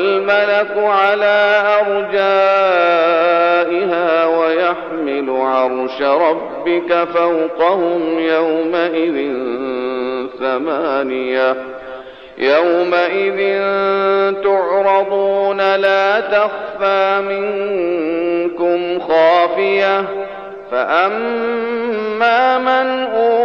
والملك على أرجائها ويحمل عرش ربك فوقهم يومئذ ثمانية. يومئذ تعرضون لا تخفى منكم خافية. فأما من أوتي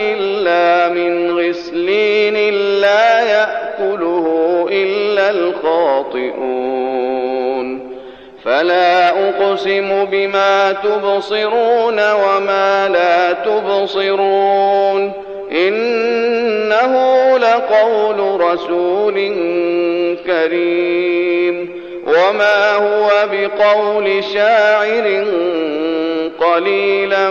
إلا من غسلين لا يأكله إلا الخاطئون. فلا أقسم بما تبصرون وما لا تبصرون. إنه لقول رسول كريم. وما هو بقول شاعر قليلا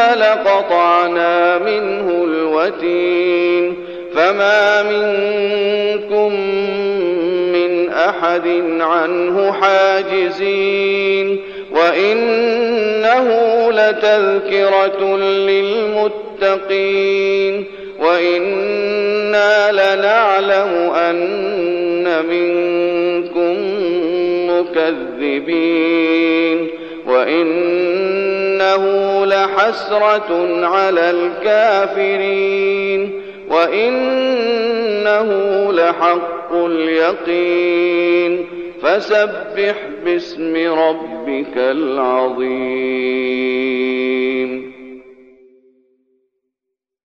لقطعنا منه الوتين فما منكم من أحد عنه حاجزين وإنه لتذكرة للمتقين وإنا لنعلم أن منكم مكذبين وإنه لحسرة على الكافرين وإنه لحق اليقين فسبح باسم ربك العظيم